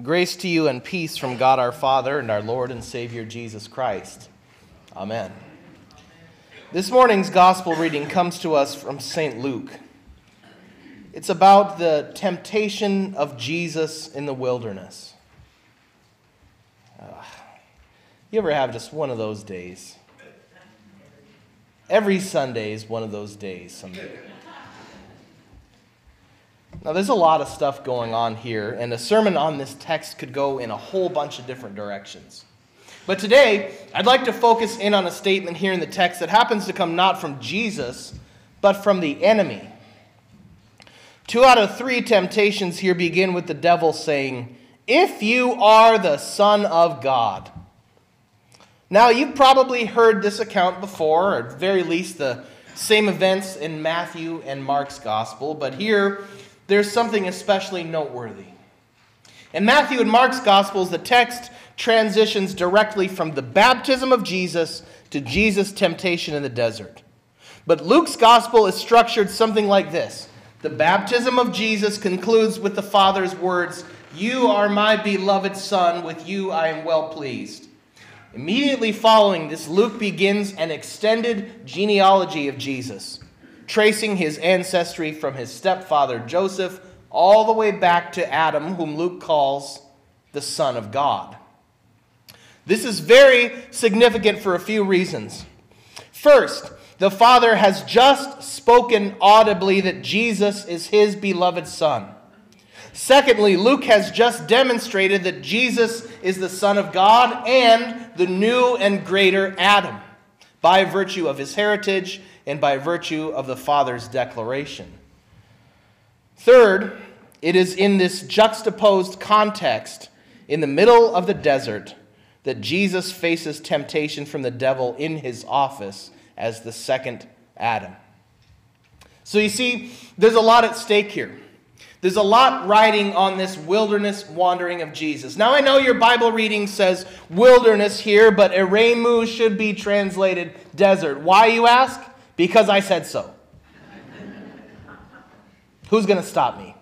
Grace to you and peace from God our Father and our Lord and Savior Jesus Christ. Amen. This morning's gospel reading comes to us from St. Luke. It's about the temptation of Jesus in the wilderness. Uh, you ever have just one of those days? Every Sunday is one of those days. Someday. Now, there's a lot of stuff going on here, and a sermon on this text could go in a whole bunch of different directions. But today, I'd like to focus in on a statement here in the text that happens to come not from Jesus, but from the enemy. Two out of three temptations here begin with the devil saying, If you are the Son of God. Now, you've probably heard this account before, or at very least the same events in Matthew and Mark's gospel, but here there's something especially noteworthy. In Matthew and Mark's Gospels, the text transitions directly from the baptism of Jesus to Jesus' temptation in the desert. But Luke's Gospel is structured something like this The baptism of Jesus concludes with the Father's words, You are my beloved Son, with you I am well pleased. Immediately following this, Luke begins an extended genealogy of Jesus tracing his ancestry from his stepfather Joseph all the way back to Adam, whom Luke calls the Son of God. This is very significant for a few reasons. First, the Father has just spoken audibly that Jesus is his beloved Son. Secondly, Luke has just demonstrated that Jesus is the Son of God and the new and greater Adam by virtue of his heritage and by virtue of the Father's declaration. Third, it is in this juxtaposed context, in the middle of the desert, that Jesus faces temptation from the devil in his office as the second Adam. So you see, there's a lot at stake here. There's a lot riding on this wilderness wandering of Jesus. Now, I know your Bible reading says wilderness here, but eremu should be translated desert. Why, you ask? Because I said so. Who's going to stop me?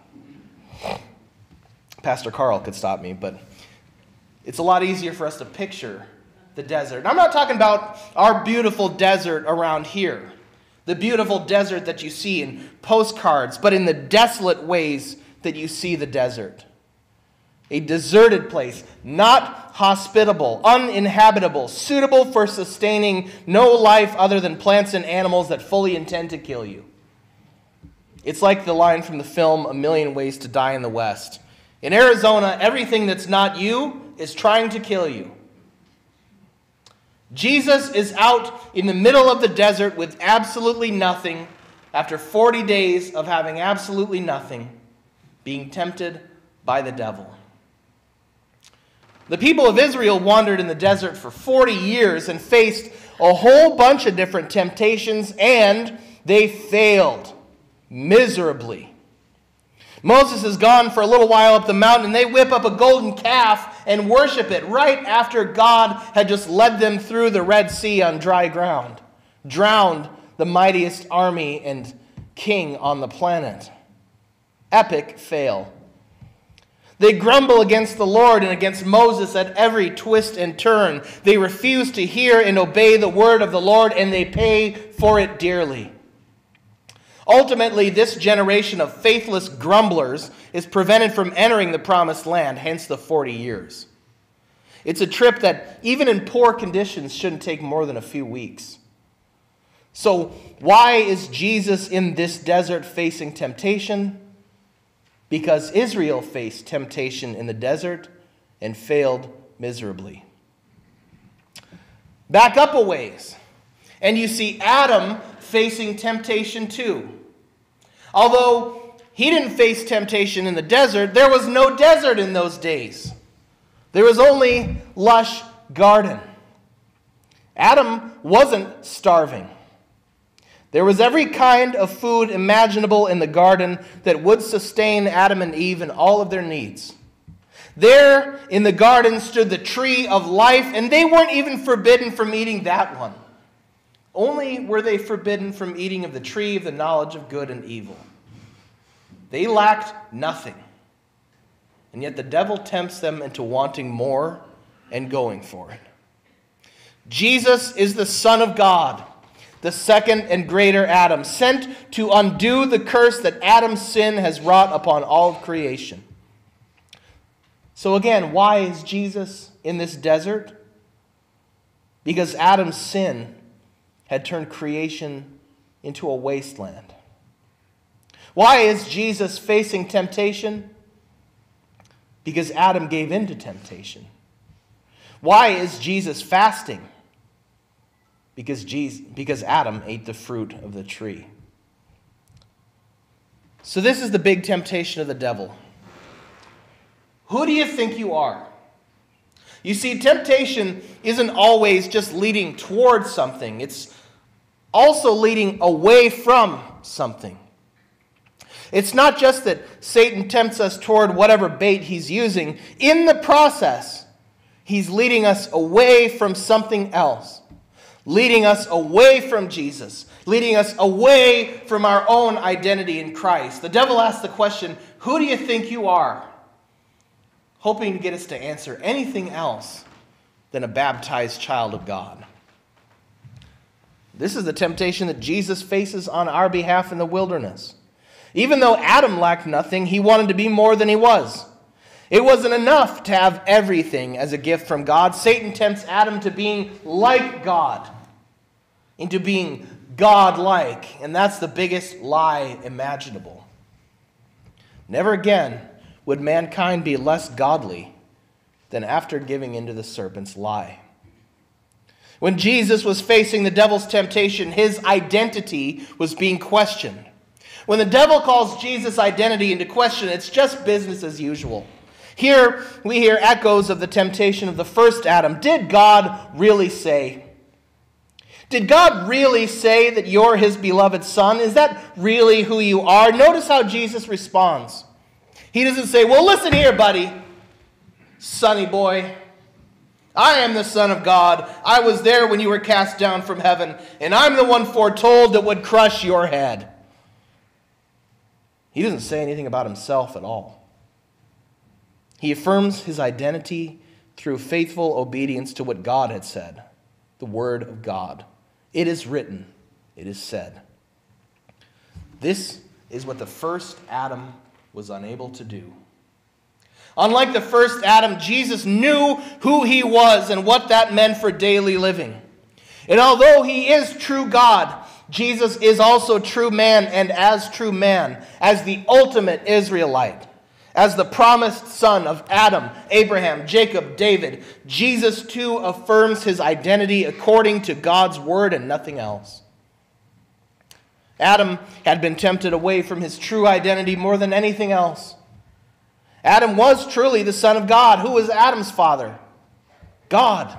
Pastor Carl could stop me, but it's a lot easier for us to picture the desert. And I'm not talking about our beautiful desert around here, the beautiful desert that you see in postcards, but in the desolate ways that you see the desert. A deserted place, not hospitable, uninhabitable, suitable for sustaining no life other than plants and animals that fully intend to kill you. It's like the line from the film A Million Ways to Die in the West. In Arizona, everything that's not you is trying to kill you. Jesus is out in the middle of the desert with absolutely nothing after 40 days of having absolutely nothing, being tempted by the devil. The people of Israel wandered in the desert for 40 years and faced a whole bunch of different temptations, and they failed miserably. Moses is gone for a little while up the mountain, and they whip up a golden calf and worship it right after God had just led them through the Red Sea on dry ground, drowned the mightiest army and king on the planet. Epic fail. They grumble against the Lord and against Moses at every twist and turn. They refuse to hear and obey the word of the Lord, and they pay for it dearly. Ultimately, this generation of faithless grumblers is prevented from entering the promised land, hence the 40 years. It's a trip that, even in poor conditions, shouldn't take more than a few weeks. So, why is Jesus in this desert facing temptation? Because Israel faced temptation in the desert and failed miserably. Back up a ways, and you see Adam facing temptation too. Although he didn't face temptation in the desert, there was no desert in those days. There was only lush garden. Adam wasn't starving. There was every kind of food imaginable in the garden that would sustain Adam and Eve in all of their needs. There in the garden stood the tree of life, and they weren't even forbidden from eating that one. Only were they forbidden from eating of the tree of the knowledge of good and evil. They lacked nothing. and yet the devil tempts them into wanting more and going for it. Jesus is the Son of God, the second and greater Adam, sent to undo the curse that Adam's sin has wrought upon all of creation. So, again, why is Jesus in this desert? Because Adam's sin had turned creation into a wasteland. Why is Jesus facing temptation? Because Adam gave in to temptation. Why is Jesus fasting? Because, Jesus, because Adam ate the fruit of the tree. So, this is the big temptation of the devil. Who do you think you are? You see, temptation isn't always just leading towards something, it's also leading away from something. It's not just that Satan tempts us toward whatever bait he's using. In the process, he's leading us away from something else, leading us away from Jesus, leading us away from our own identity in Christ. The devil asks the question Who do you think you are? Hoping to get us to answer anything else than a baptized child of God. This is the temptation that Jesus faces on our behalf in the wilderness. Even though Adam lacked nothing, he wanted to be more than he was. It wasn't enough to have everything as a gift from God. Satan tempts Adam to being like God, into being God like. And that's the biggest lie imaginable. Never again would mankind be less godly than after giving into the serpent's lie. When Jesus was facing the devil's temptation, his identity was being questioned. When the devil calls Jesus' identity into question, it's just business as usual. Here we hear echoes of the temptation of the first Adam. Did God really say? Did God really say that you're his beloved son? Is that really who you are? Notice how Jesus responds. He doesn't say, Well, listen here, buddy, sonny boy. I am the Son of God. I was there when you were cast down from heaven, and I'm the one foretold that would crush your head. He doesn't say anything about himself at all. He affirms his identity through faithful obedience to what God had said, the Word of God. It is written, it is said. This is what the first Adam was unable to do. Unlike the first Adam, Jesus knew who he was and what that meant for daily living. And although he is true God, Jesus is also true man, and as true man, as the ultimate Israelite, as the promised son of Adam, Abraham, Jacob, David, Jesus too affirms his identity according to God's word and nothing else. Adam had been tempted away from his true identity more than anything else. Adam was truly the Son of God. Who was Adam's father? God.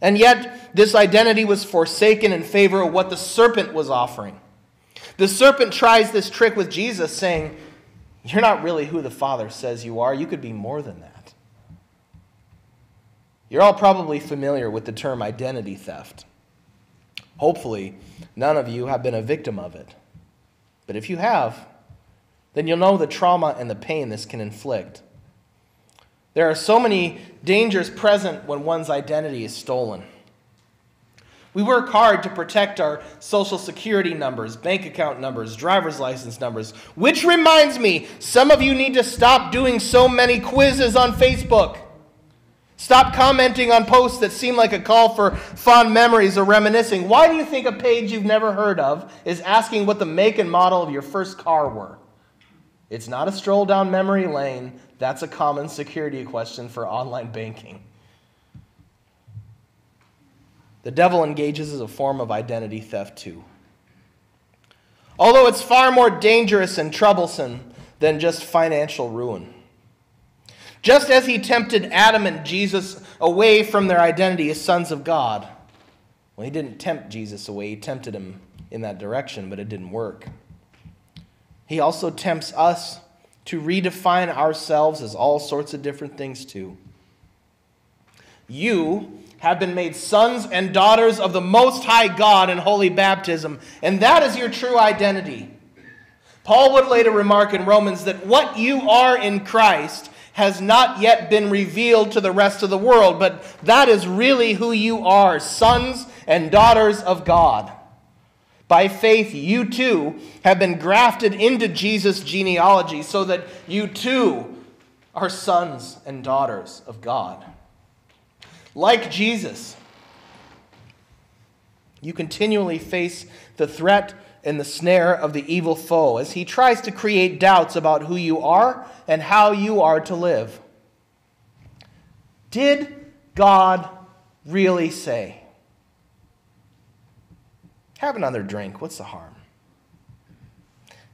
And yet, this identity was forsaken in favor of what the serpent was offering. The serpent tries this trick with Jesus, saying, You're not really who the Father says you are. You could be more than that. You're all probably familiar with the term identity theft. Hopefully, none of you have been a victim of it. But if you have, then you'll know the trauma and the pain this can inflict. There are so many dangers present when one's identity is stolen. We work hard to protect our social security numbers, bank account numbers, driver's license numbers. Which reminds me, some of you need to stop doing so many quizzes on Facebook. Stop commenting on posts that seem like a call for fond memories or reminiscing. Why do you think a page you've never heard of is asking what the make and model of your first car were? It's not a stroll down memory lane. That's a common security question for online banking. The devil engages as a form of identity theft too. Although it's far more dangerous and troublesome than just financial ruin. Just as he tempted Adam and Jesus away from their identity as sons of God. Well, he didn't tempt Jesus away, he tempted him in that direction, but it didn't work. He also tempts us to redefine ourselves as all sorts of different things, too. You have been made sons and daughters of the Most High God in holy baptism, and that is your true identity. Paul would later remark in Romans that what you are in Christ has not yet been revealed to the rest of the world, but that is really who you are sons and daughters of God. By faith, you too have been grafted into Jesus' genealogy so that you too are sons and daughters of God. Like Jesus, you continually face the threat and the snare of the evil foe as he tries to create doubts about who you are and how you are to live. Did God really say? Have another drink. What's the harm?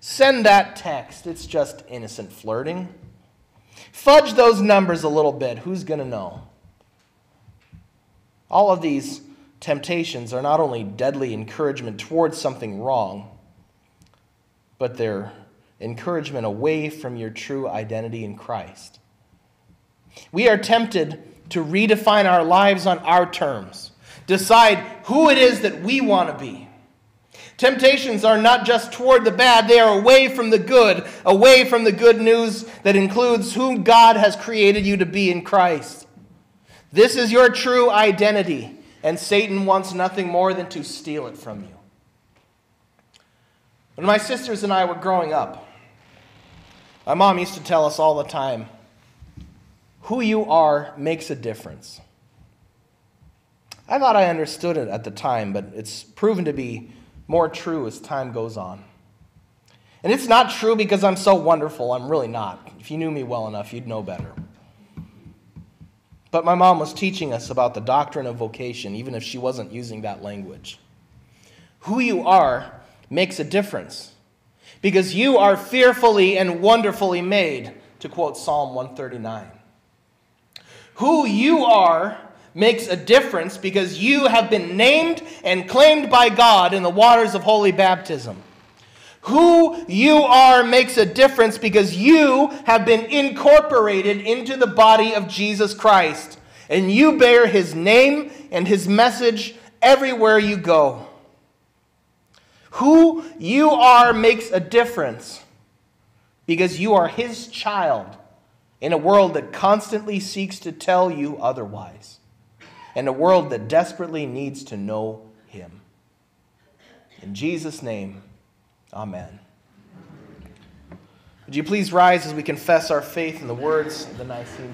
Send that text. It's just innocent flirting. Fudge those numbers a little bit. Who's going to know? All of these temptations are not only deadly encouragement towards something wrong, but they're encouragement away from your true identity in Christ. We are tempted to redefine our lives on our terms, decide who it is that we want to be. Temptations are not just toward the bad, they are away from the good, away from the good news that includes whom God has created you to be in Christ. This is your true identity and Satan wants nothing more than to steal it from you. When my sisters and I were growing up, my mom used to tell us all the time who you are makes a difference. I thought I understood it at the time, but it's proven to be more true as time goes on. And it's not true because I'm so wonderful. I'm really not. If you knew me well enough, you'd know better. But my mom was teaching us about the doctrine of vocation, even if she wasn't using that language. Who you are makes a difference because you are fearfully and wonderfully made, to quote Psalm 139. Who you are makes a difference because you have been named and claimed by God in the waters of holy baptism. Who you are makes a difference because you have been incorporated into the body of Jesus Christ, and you bear his name and his message everywhere you go. Who you are makes a difference because you are his child in a world that constantly seeks to tell you otherwise, and a world that desperately needs to know him. In Jesus' name, Amen. Would you please rise as we confess our faith in the words of the Nicene